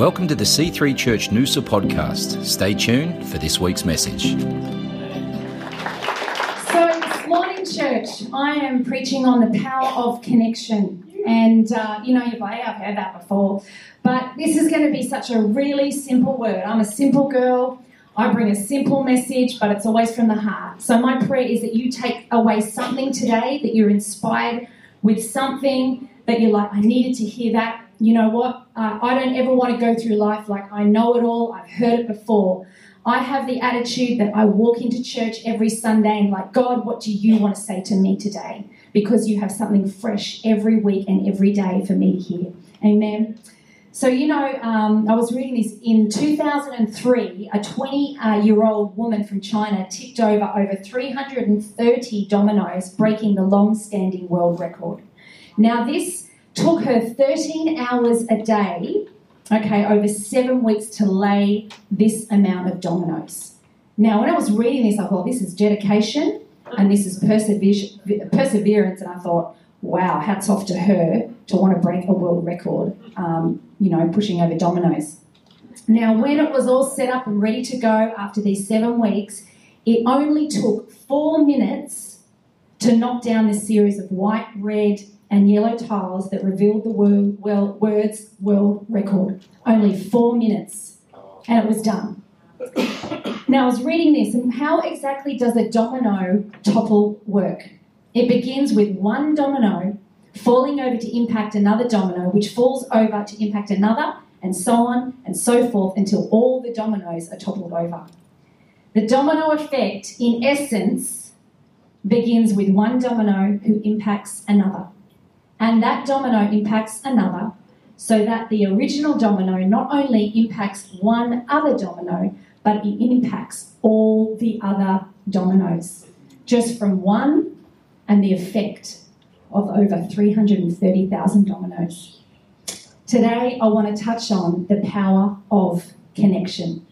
Welcome to the C3 Church Noosa podcast. Stay tuned for this week's message. So, this morning, church, I am preaching on the power of connection. And, uh, you know, you're I've heard that before. But this is going to be such a really simple word. I'm a simple girl. I bring a simple message, but it's always from the heart. So, my prayer is that you take away something today, that you're inspired with something that you're like, I needed to hear that. You know what? Uh, I don't ever want to go through life like I know it all, I've heard it before. I have the attitude that I walk into church every Sunday and, like, God, what do you want to say to me today? Because you have something fresh every week and every day for me hear. Amen. So, you know, um, I was reading this in 2003, a 20 uh, year old woman from China tipped over over 330 dominoes, breaking the long standing world record. Now, this took her 13 hours a day, okay, over seven weeks to lay this amount of dominoes. Now, when I was reading this, I thought this is dedication and this is perseverance, and I thought, wow, hats off to her to want to break a world record, um, you know, pushing over dominoes. Now, when it was all set up and ready to go after these seven weeks, it only took four minutes to knock down this series of white, red, and yellow tiles that revealed the word, well, words world record. Only four minutes, and it was done. Now, I was reading this, and how exactly does a domino topple work? It begins with one domino falling over to impact another domino, which falls over to impact another, and so on and so forth until all the dominoes are toppled over. The domino effect, in essence, begins with one domino who impacts another and that domino impacts another, so that the original domino not only impacts one other domino, but it impacts all the other dominoes, just from one and the effect of over 330,000 dominoes. Today, I want to touch on the power of connection.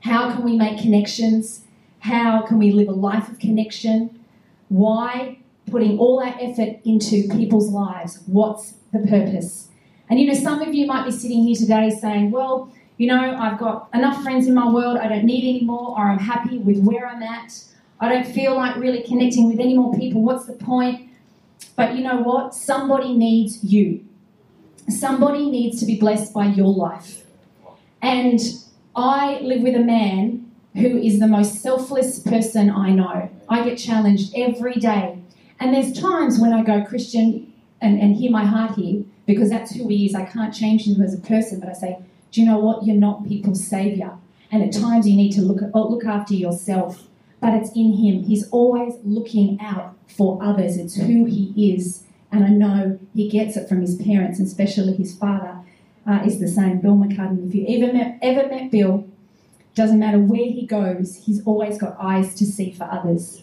How can we make connections? How can we live a life of connection? Why putting all our effort into people's lives. What's the purpose? And you know, some of you might be sitting here today saying, well, you know, I've got enough friends in my world, I don't need any more, or I'm happy with where I'm at. I don't feel like really connecting with any more people. What's the point? But you know what? Somebody needs you. Somebody needs to be blessed by your life. And I live with a man who is the most selfless person I know. I get challenged every day and there's times when I go, Christian, and, and hear my heart here, because that's who he is. I can't change him as a person, but I say, do you know what? You're not people's savior. And at times you need to look, oh, look after yourself. But it's in him. He's always looking out for others. It's who he is. And I know he gets it from his parents, and especially his father uh, is the same. Bill McCudden. If you ever met, ever met Bill, doesn't matter where he goes, he's always got eyes to see for others.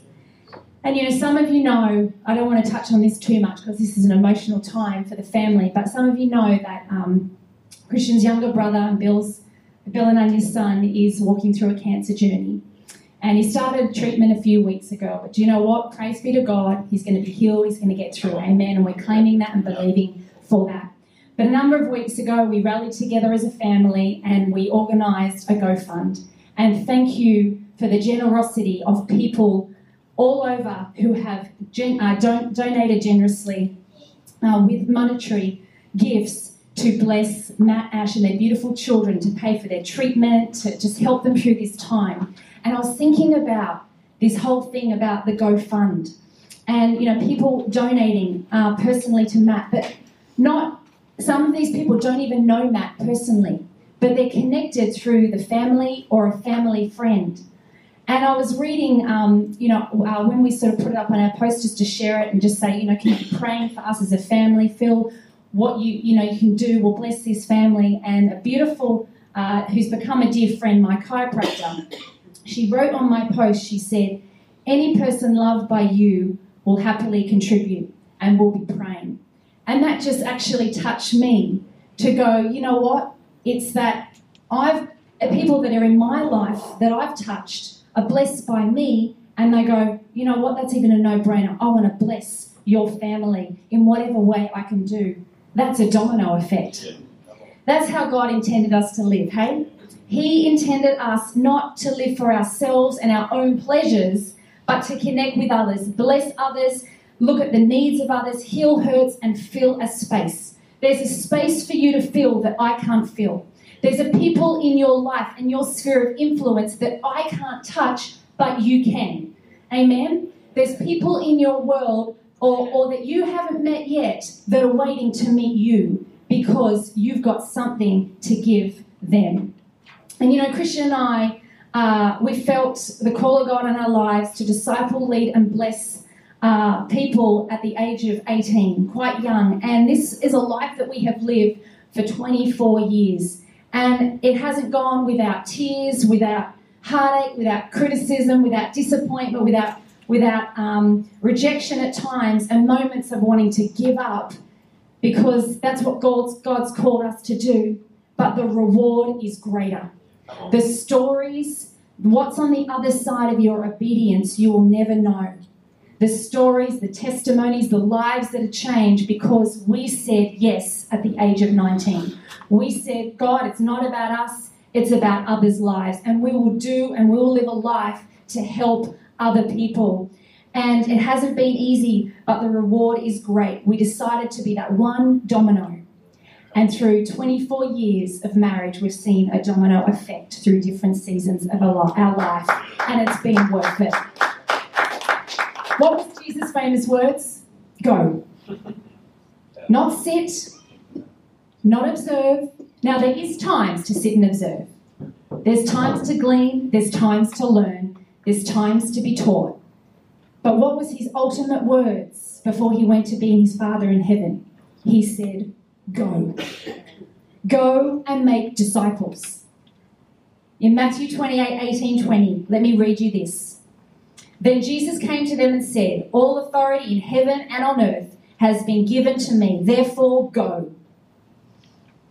And you know, some of you know, I don't want to touch on this too much because this is an emotional time for the family, but some of you know that um, Christian's younger brother Bill's, Bill and Anya's son is walking through a cancer journey. And he started treatment a few weeks ago. But do you know what? Praise be to God. He's going to be healed. He's going to get through. Amen. And we're claiming that and believing for that. But a number of weeks ago, we rallied together as a family and we organised a GoFund. And thank you for the generosity of people all over who have gen- uh, don- donated generously uh, with monetary gifts to bless Matt, Ash, and their beautiful children to pay for their treatment, to just help them through this time. And I was thinking about this whole thing about the GoFund and you know people donating uh, personally to Matt, but not some of these people don't even know Matt personally, but they're connected through the family or a family friend. And I was reading, um, you know, uh, when we sort of put it up on our post just to share it and just say, you know, can you be praying for us as a family? Phil, what you, you know, you can do will bless this family. And a beautiful, uh, who's become a dear friend, my chiropractor, she wrote on my post, she said, any person loved by you will happily contribute and will be praying. And that just actually touched me to go, you know what? It's that I've, people that are in my life that I've touched are blessed by me and they go, you know what, that's even a no brainer. I want to bless your family in whatever way I can do. That's a domino effect. That's how God intended us to live, hey? He intended us not to live for ourselves and our own pleasures, but to connect with others, bless others, look at the needs of others, heal hurts, and fill a space. There's a space for you to fill that I can't fill. There's a people in your life and your sphere of influence that I can't touch, but you can. Amen? There's people in your world or, or that you haven't met yet that are waiting to meet you because you've got something to give them. And you know, Christian and I, uh, we felt the call of God in our lives to disciple, lead, and bless uh, people at the age of 18, quite young. And this is a life that we have lived for 24 years. And it hasn't gone without tears, without heartache, without criticism, without disappointment, without, without um, rejection at times, and moments of wanting to give up because that's what God's, God's called us to do. But the reward is greater. The stories, what's on the other side of your obedience, you will never know. The stories, the testimonies, the lives that are changed because we said yes at the age of 19. We said, God, it's not about us, it's about others' lives. And we will do and we will live a life to help other people. And it hasn't been easy, but the reward is great. We decided to be that one domino and through 24 years of marriage, we've seen a domino effect through different seasons of our life, and it's been worth it. What was Jesus' famous words? Go. Not sit, not observe. Now, there is times to sit and observe. There's times to glean, there's times to learn, there's times to be taught. But what was his ultimate words before he went to be his Father in heaven? He said, Go. Go and make disciples. In Matthew 28 18 20, let me read you this. Then Jesus came to them and said, All authority in heaven and on earth has been given to me. Therefore, go.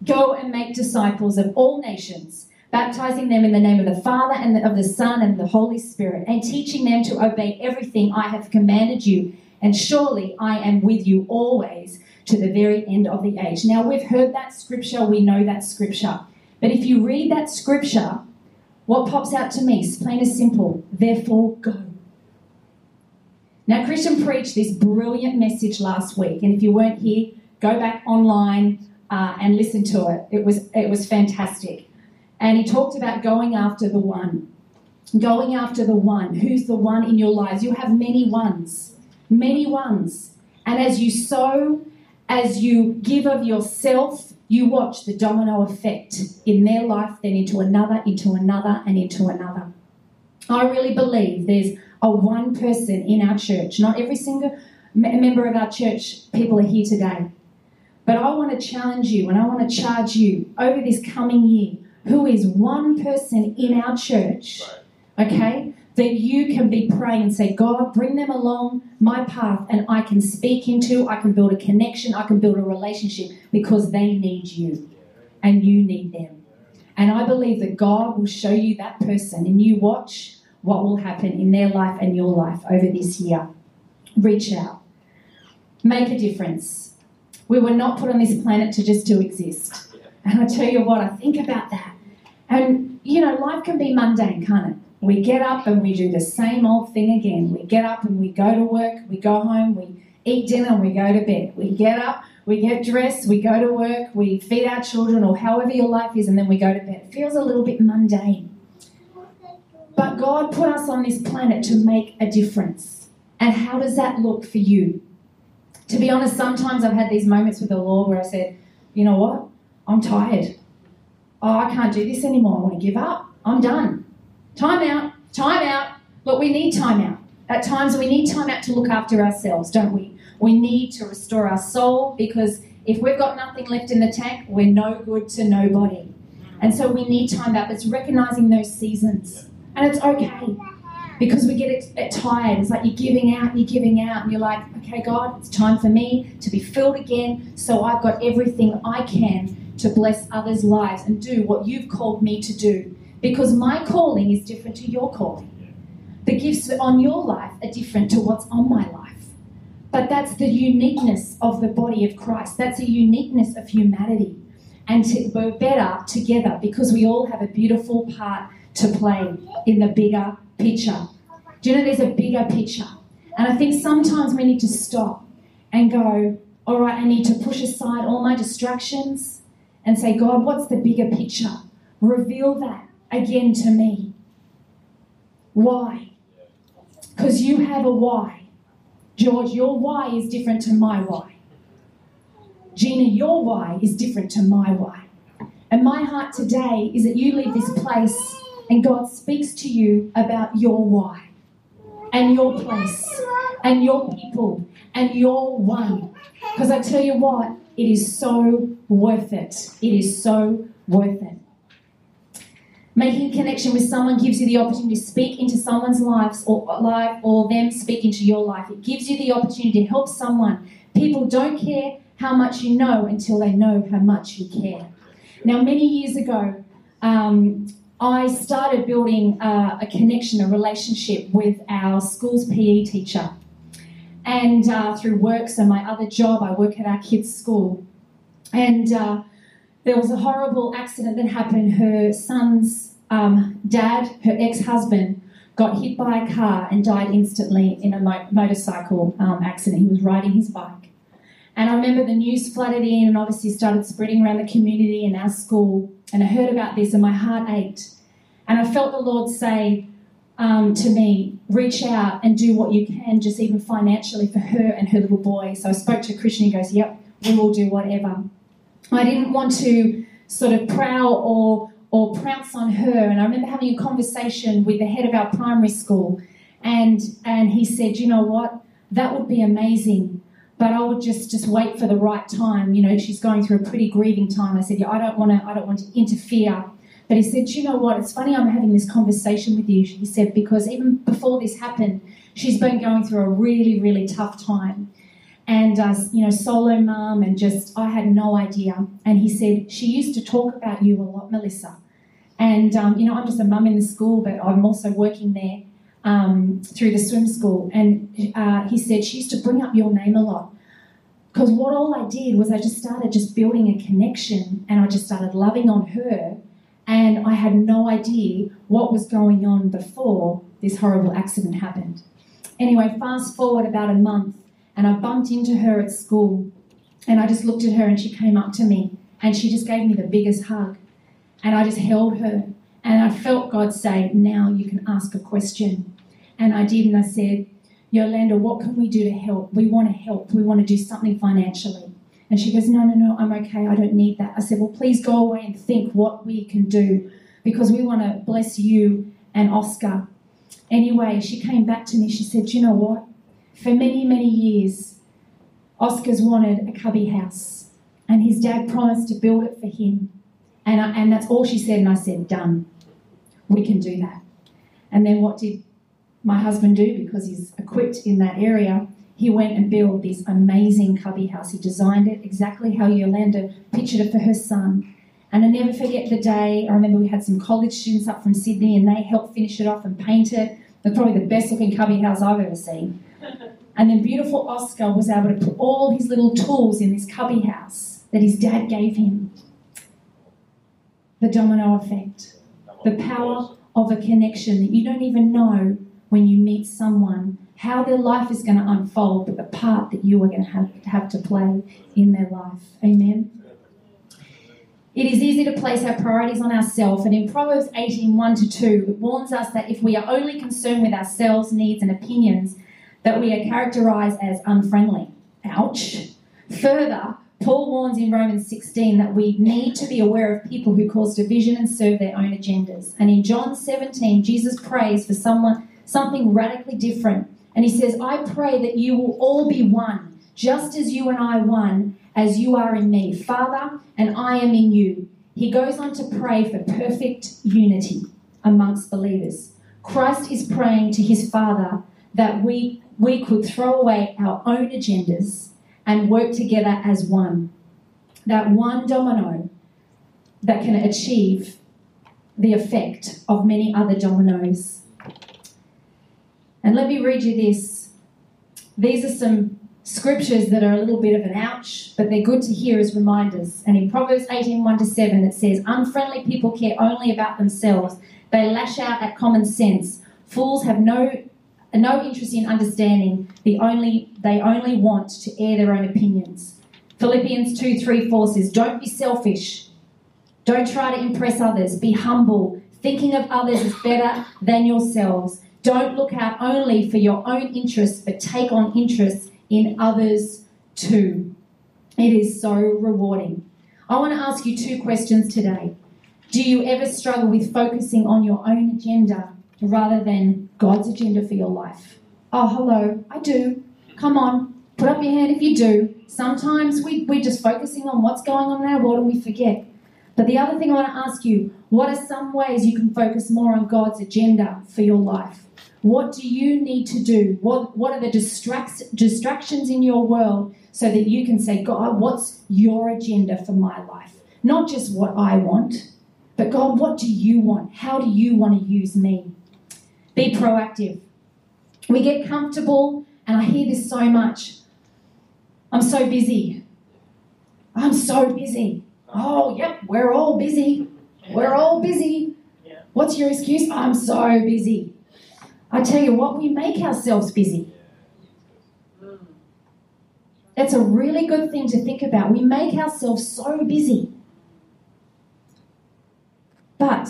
Go and make disciples of all nations, baptizing them in the name of the Father and of the Son and the Holy Spirit, and teaching them to obey everything I have commanded you. And surely I am with you always to the very end of the age. Now, we've heard that scripture, we know that scripture. But if you read that scripture, what pops out to me is plain and simple therefore, go. Now, Christian preached this brilliant message last week, and if you weren't here, go back online uh, and listen to it. It was, it was fantastic. And he talked about going after the one. Going after the one. Who's the one in your lives? You have many ones. Many ones. And as you sow as you give of yourself, you watch the domino effect in their life, then into another, into another, and into another. I really believe there's a one person in our church, not every single member of our church people are here today. But I want to challenge you and I want to charge you over this coming year who is one person in our church, okay, that you can be praying and say, God, bring them along my path and I can speak into, I can build a connection, I can build a relationship because they need you and you need them. And I believe that God will show you that person and you watch what will happen in their life and your life over this year. Reach out, make a difference. We were not put on this planet to just to exist. And I tell you what, I think about that. And, you know, life can be mundane, can't it? We get up and we do the same old thing again. We get up and we go to work, we go home, we eat dinner, and we go to bed. We get up, we get dressed, we go to work, we feed our children, or however your life is, and then we go to bed. It feels a little bit mundane. But God put us on this planet to make a difference. And how does that look for you? To be honest, sometimes I've had these moments with the Lord where I said, you know what? I'm tired. Oh, I can't do this anymore. I want to give up. I'm done. Time out, time out. Look, we need time out. At times, we need time out to look after ourselves, don't we? We need to restore our soul because if we've got nothing left in the tank, we're no good to nobody. And so we need time out. It's recognizing those seasons. And it's okay because we get tired. It's like you're giving out and you're giving out, and you're like, okay, God, it's time for me to be filled again. So I've got everything I can to bless others' lives and do what you've called me to do because my calling is different to your calling. The gifts on your life are different to what's on my life. But that's the uniqueness of the body of Christ. That's a uniqueness of humanity. and to, we're better together because we all have a beautiful part to play in the bigger picture. Do you know there's a bigger picture? And I think sometimes we need to stop and go, all right, I need to push aside all my distractions and say, God, what's the bigger picture? Reveal that again to me. Why? Because you have a why. George, your why is different to my why. Gina, your why is different to my why. And my heart today is that you leave this place and God speaks to you about your why and your place and your people and your one. Because I tell you what, it is so worth it. It is so worth it. Making connection with someone gives you the opportunity to speak into someone's lives or life or them speak into your life. It gives you the opportunity to help someone. People don't care how much you know until they know how much you care. Now, many years ago, um, I started building uh, a connection, a relationship with our school's PE teacher. And uh, through work, so my other job, I work at our kids' school. And uh, there was a horrible accident that happened. Her son's um, dad, her ex husband, got hit by a car and died instantly in a mo- motorcycle um, accident. He was riding his bike. And I remember the news flooded in and obviously started spreading around the community and our school. And I heard about this and my heart ached. And I felt the Lord say um, to me, reach out and do what you can, just even financially for her and her little boy. So I spoke to Christian, he goes, Yep, we will do whatever. I didn't want to sort of prowl or or prounce on her. And I remember having a conversation with the head of our primary school, and and he said, you know what, that would be amazing, but I would just just wait for the right time. You know, she's going through a pretty grieving time. I said, yeah, I don't want to I don't want to interfere. But he said, you know what, it's funny I'm having this conversation with you. He said, because even before this happened, she's been going through a really, really tough time and uh, you know solo mum and just i had no idea and he said she used to talk about you a lot melissa and um, you know i'm just a mum in the school but i'm also working there um, through the swim school. And uh, he said she used to bring up your name a lot. Because what all i did was i just started just building a connection and i just started loving on her. And i had no idea what was going on before this horrible accident happened. Anyway fast forward about a month and I bumped into her at school. And I just looked at her and she came up to me and she just gave me the biggest hug. And I just held her and I felt God say, Now you can ask a question. And I did, and I said, Yolanda, what can we do to help? We want to help. We want to do something financially. And she goes, No, no, no, I'm okay. I don't need that. I said, Well, please go away and think what we can do because we want to bless you and Oscar. Anyway, she came back to me. She said, You know what? For many, many years, Oscar's wanted a cubby house, and his dad promised to build it for him. And, I, and that's all she said, and I said, Done. We can do that. And then what did my husband do? Because he's equipped in that area, he went and built this amazing cubby house. He designed it exactly how Yolanda pictured it for her son. And I never forget the day. I remember we had some college students up from Sydney and they helped finish it off and paint it. It's probably the best looking cubby house I've ever seen. And then beautiful Oscar was able to put all his little tools in this cubby house that his dad gave him. The domino effect, the power of a connection that you don't even know when you meet someone how their life is going to unfold, but the part that you are going to have, have to play in their life. Amen. It is easy to place our priorities on ourselves, and in Proverbs 18 1 to 2, it warns us that if we are only concerned with ourselves, needs, and opinions, that we are characterized as unfriendly. Ouch. Further, Paul warns in Romans 16 that we need to be aware of people who cause division and serve their own agendas. And in John 17, Jesus prays for someone something radically different. And he says, I pray that you will all be one, just as you and I one, as you are in me, Father, and I am in you. He goes on to pray for perfect unity amongst believers. Christ is praying to his Father that we we could throw away our own agendas and work together as one. That one domino that can achieve the effect of many other dominoes. And let me read you this. These are some scriptures that are a little bit of an ouch, but they're good to hear as reminders. And in Proverbs 18 1 to 7, it says, Unfriendly people care only about themselves, they lash out at common sense. Fools have no no interest in understanding the only they only want to air their own opinions. Philippians 2 3 4 says, Don't be selfish. Don't try to impress others. Be humble. Thinking of others is better than yourselves. Don't look out only for your own interests, but take on interest in others too. It is so rewarding. I want to ask you two questions today. Do you ever struggle with focusing on your own agenda rather than God's agenda for your life? Oh, hello, I do. Come on, put up your hand if you do. Sometimes we, we're just focusing on what's going on in our world and we forget. But the other thing I want to ask you what are some ways you can focus more on God's agenda for your life? What do you need to do? What, what are the distract, distractions in your world so that you can say, God, what's your agenda for my life? Not just what I want, but God, what do you want? How do you want to use me? Be proactive. We get comfortable, and I hear this so much. I'm so busy. I'm so busy. Oh, yep, we're all busy. We're all busy. What's your excuse? I'm so busy. I tell you what, we make ourselves busy. That's a really good thing to think about. We make ourselves so busy. But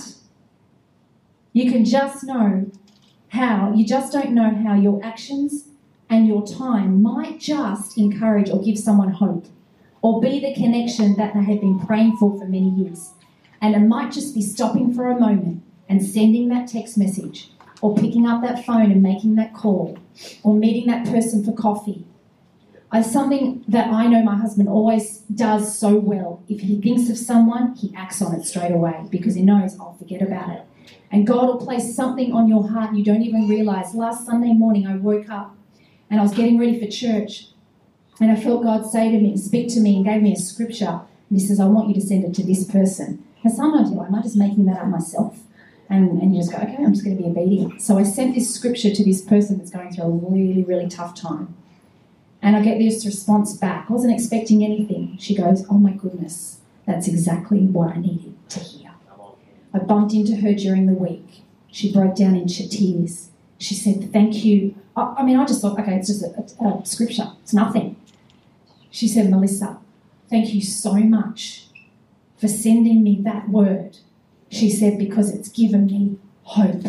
you can just know how, you just don't know how your actions and your time might just encourage or give someone hope or be the connection that they have been praying for for many years. And it might just be stopping for a moment and sending that text message or picking up that phone and making that call, or meeting that person for coffee. It's something that I know my husband always does so well. If he thinks of someone, he acts on it straight away because he knows I'll forget about it. And God will place something on your heart you don't even realize. Last Sunday morning, I woke up and I was getting ready for church, and I felt God say to me, speak to me, and gave me a scripture. And He says, I want you to send it to this person. And sometimes you're like, am I just making that up myself? And, and you just go, okay, I'm just going to be obedient. So I sent this scripture to this person that's going through a really, really tough time. And I get this response back. I wasn't expecting anything. She goes, oh my goodness, that's exactly what I needed to hear. I bumped into her during the week. She broke down into tears. She said, thank you. I, I mean, I just thought, okay, it's just a, a, a scripture. It's nothing. She said, Melissa, thank you so much for sending me that word she said, because it's given me hope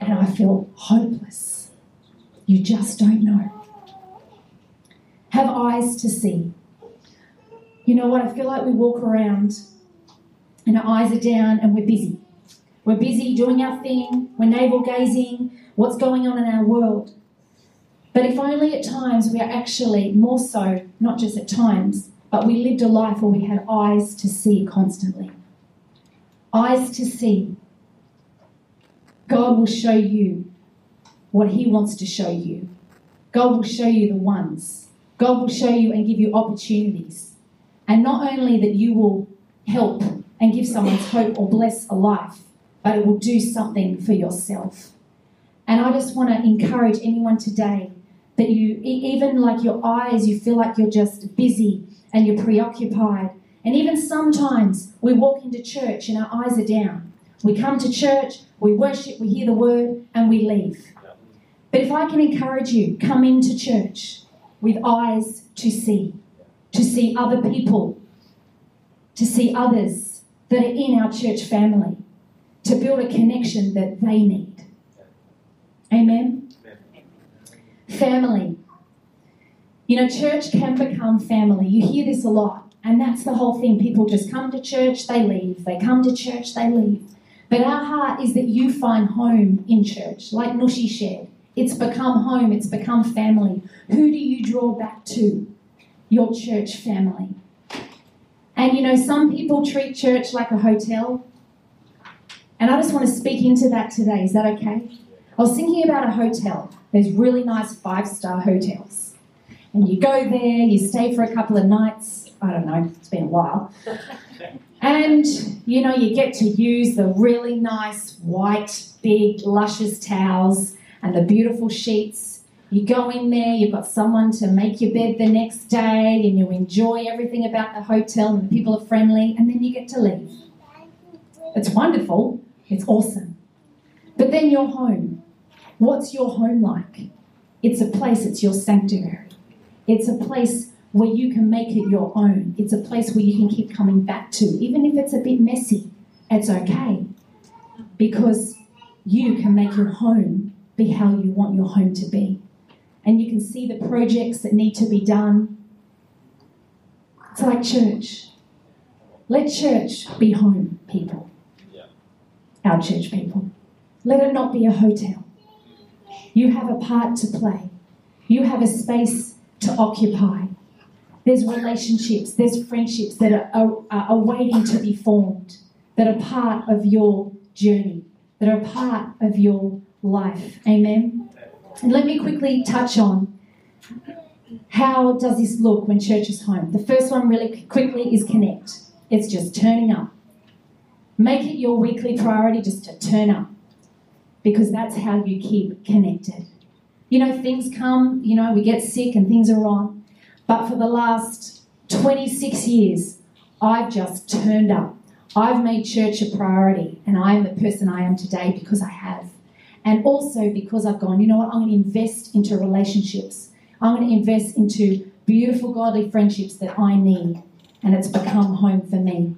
and I feel hopeless. You just don't know. Have eyes to see. You know what? I feel like we walk around and our eyes are down and we're busy. We're busy doing our thing, we're navel gazing, what's going on in our world. But if only at times we are actually more so, not just at times, but we lived a life where we had eyes to see constantly eyes to see. God will show you what He wants to show you. God will show you the ones. God will show you and give you opportunities. And not only that you will help and give someone's hope or bless a life, but it will do something for yourself. And I just want to encourage anyone today that you, even like your eyes, you feel like you're just busy and you're preoccupied and even sometimes we walk into church and our eyes are down. We come to church, we worship, we hear the word, and we leave. But if I can encourage you, come into church with eyes to see, to see other people, to see others that are in our church family, to build a connection that they need. Amen? Family. You know, church can become family. You hear this a lot. And that's the whole thing. People just come to church, they leave. They come to church, they leave. But our heart is that you find home in church, like Nushi shared. It's become home, it's become family. Who do you draw back to? Your church family. And you know, some people treat church like a hotel. And I just want to speak into that today. Is that okay? I was thinking about a hotel. There's really nice five star hotels. And you go there, you stay for a couple of nights, I don't know, it's been a while. And you know, you get to use the really nice white, big, luscious towels and the beautiful sheets. You go in there, you've got someone to make your bed the next day, and you enjoy everything about the hotel, and the people are friendly, and then you get to leave. It's wonderful, it's awesome. But then you're home. What's your home like? It's a place, it's your sanctuary. It's a place where you can make it your own. It's a place where you can keep coming back to. Even if it's a bit messy, it's okay. Because you can make your home be how you want your home to be. And you can see the projects that need to be done. It's like church. Let church be home, people. Our church people. Let it not be a hotel. You have a part to play. You have a space to occupy. There's relationships, there's friendships that are, are, are waiting to be formed, that are part of your journey, that are part of your life. Amen. And let me quickly touch on how does this look when church is home. The first one, really quickly, is connect. It's just turning up. Make it your weekly priority just to turn up because that's how you keep connected. You know, things come, you know, we get sick and things are wrong. But for the last 26 years, I've just turned up. I've made church a priority, and I am the person I am today because I have. And also because I've gone, you know what, I'm going to invest into relationships. I'm going to invest into beautiful, godly friendships that I need. And it's become home for me.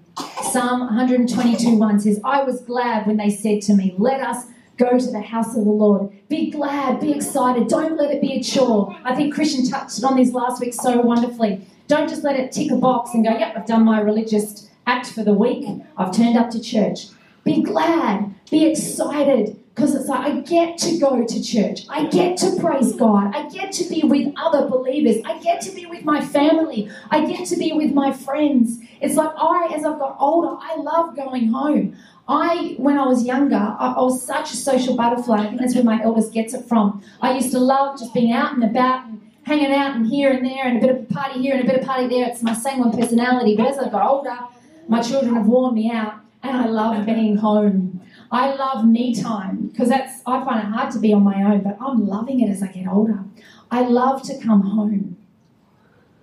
Psalm 122 1 says, I was glad when they said to me, Let us go to the house of the Lord. Be glad, be excited. Don't let it be a chore. I think Christian touched on this last week so wonderfully. Don't just let it tick a box and go, Yep, I've done my religious act for the week. I've turned up to church. Be glad, be excited, because it's like I get to go to church. I get to praise God. I get to be with other believers. I get to be with my family. I get to be with my friends. It's like I, as I've got older, I love going home. I, when I was younger, I, I was such a social butterfly. I think that's where my eldest gets it from. I used to love just being out and about and hanging out and here and there and a bit of a party here and a bit of party there. It's my same one personality. But as I got older, my children have worn me out and I love being home. I love me time because that's I find it hard to be on my own, but I'm loving it as I get older. I love to come home.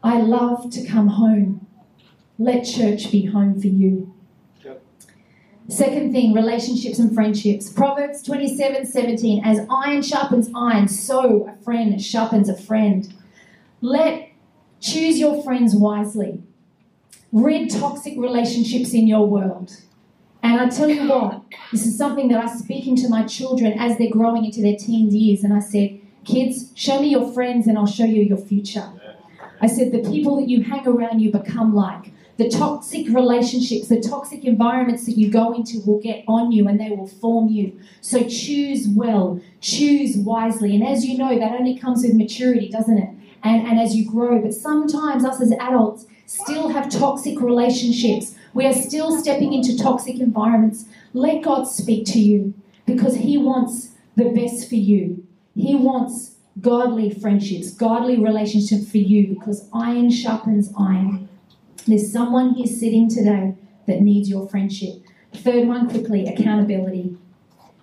I love to come home. Let church be home for you. Second thing, relationships and friendships. Proverbs 27 17. As iron sharpens iron, so a friend sharpens a friend. Let choose your friends wisely. Rid toxic relationships in your world. And I tell you what, this is something that I speak into my children as they're growing into their teens years. And I said, kids, show me your friends and I'll show you your future. I said, the people that you hang around, you become like. The toxic relationships, the toxic environments that you go into will get on you and they will form you. So choose well, choose wisely. And as you know, that only comes with maturity, doesn't it? And, and as you grow. But sometimes us as adults still have toxic relationships we are still stepping into toxic environments. Let God speak to you because He wants the best for you. He wants godly friendships, godly relationships for you because iron sharpens iron. There's someone here sitting today that needs your friendship. Third one, quickly accountability.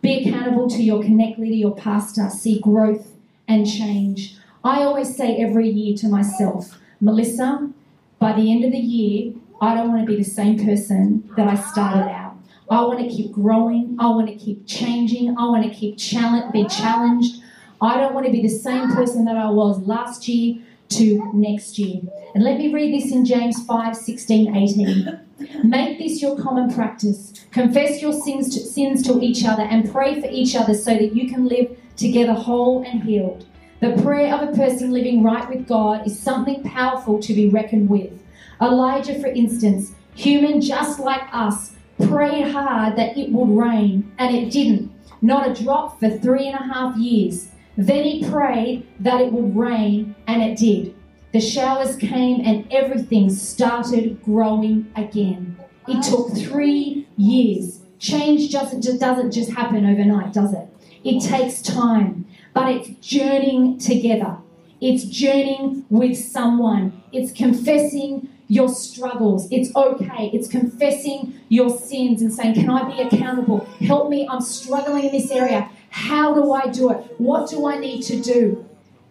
Be accountable to your connect leader, your pastor. See growth and change. I always say every year to myself, Melissa, by the end of the year, I don't want to be the same person that I started out. I want to keep growing. I want to keep changing. I want to keep challenge, be challenged. I don't want to be the same person that I was last year to next year. And let me read this in James 5 16, 18. Make this your common practice. Confess your sins to, sins to each other and pray for each other so that you can live together whole and healed. The prayer of a person living right with God is something powerful to be reckoned with. Elijah, for instance, human just like us, prayed hard that it would rain, and it didn't. Not a drop for three and a half years. Then he prayed that it would rain, and it did. The showers came, and everything started growing again. It took three years. Change doesn't just, doesn't just happen overnight, does it? It takes time, but it's journeying together. It's journeying with someone. It's confessing your struggles. It's okay. It's confessing your sins and saying, Can I be accountable? Help me. I'm struggling in this area. How do I do it? What do I need to do?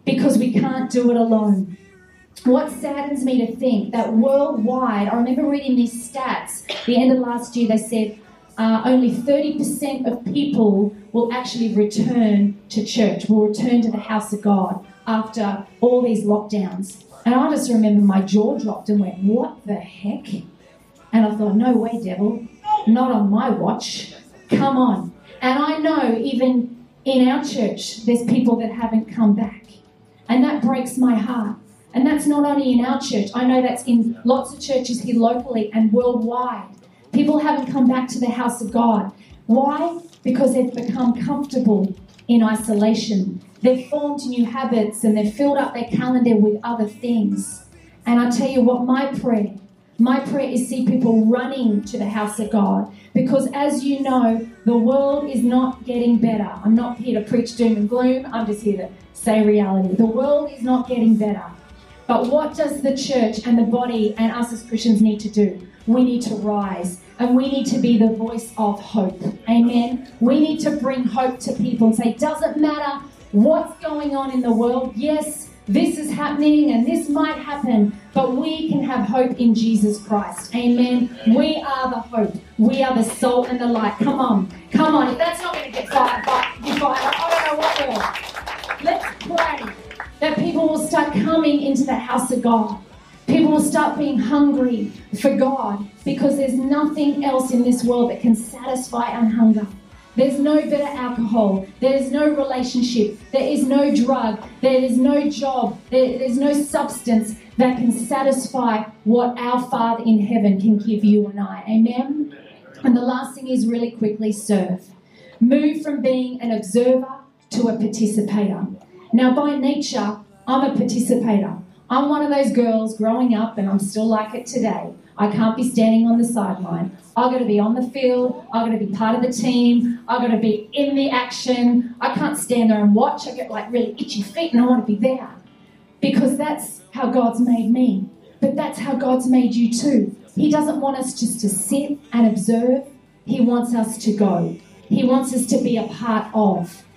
because we can't do it alone. What saddens me to think that worldwide, I remember reading these stats, the end of last year, they said uh, only 30% of people will actually return to church, will return to the house of God after all these lockdowns. And I just remember my jaw dropped and went, What the heck? And I thought, No way, devil, not on my watch. Come on. And I know even in our church, there's people that haven't come back. And that breaks my heart. And that's not only in our church, I know that's in lots of churches here locally and worldwide. People haven't come back to the house of God. Why? Because they've become comfortable in isolation. They've formed new habits and they've filled up their calendar with other things. And I tell you what, my prayer, my prayer is see people running to the house of God. Because as you know, the world is not getting better. I'm not here to preach doom and gloom, I'm just here to say reality. The world is not getting better. But what does the church and the body and us as Christians need to do? We need to rise and we need to be the voice of hope. Amen. We need to bring hope to people and say, doesn't matter what's going on in the world. Yes, this is happening and this might happen, but we can have hope in Jesus Christ. Amen. We are the hope. We are the salt and the light. Come on. Come on. If that's not going to get fired, but you fired. I don't know what will. Let's pray that people will start coming into the house of God. People will start being hungry for God because there's nothing else in this world that can satisfy our hunger. There's no better alcohol. There is no relationship. There is no drug. There is no job. There's no substance that can satisfy what our Father in heaven can give you and I. Amen? And the last thing is really quickly serve. Move from being an observer to a participator. Now, by nature, I'm a participator. I'm one of those girls growing up, and I'm still like it today. I can't be standing on the sideline. I've got to be on the field. I've got to be part of the team. I've got to be in the action. I can't stand there and watch. I get like really itchy feet and I want to be there. Because that's how God's made me. But that's how God's made you too. He doesn't want us just to sit and observe, He wants us to go. He wants us to be a part of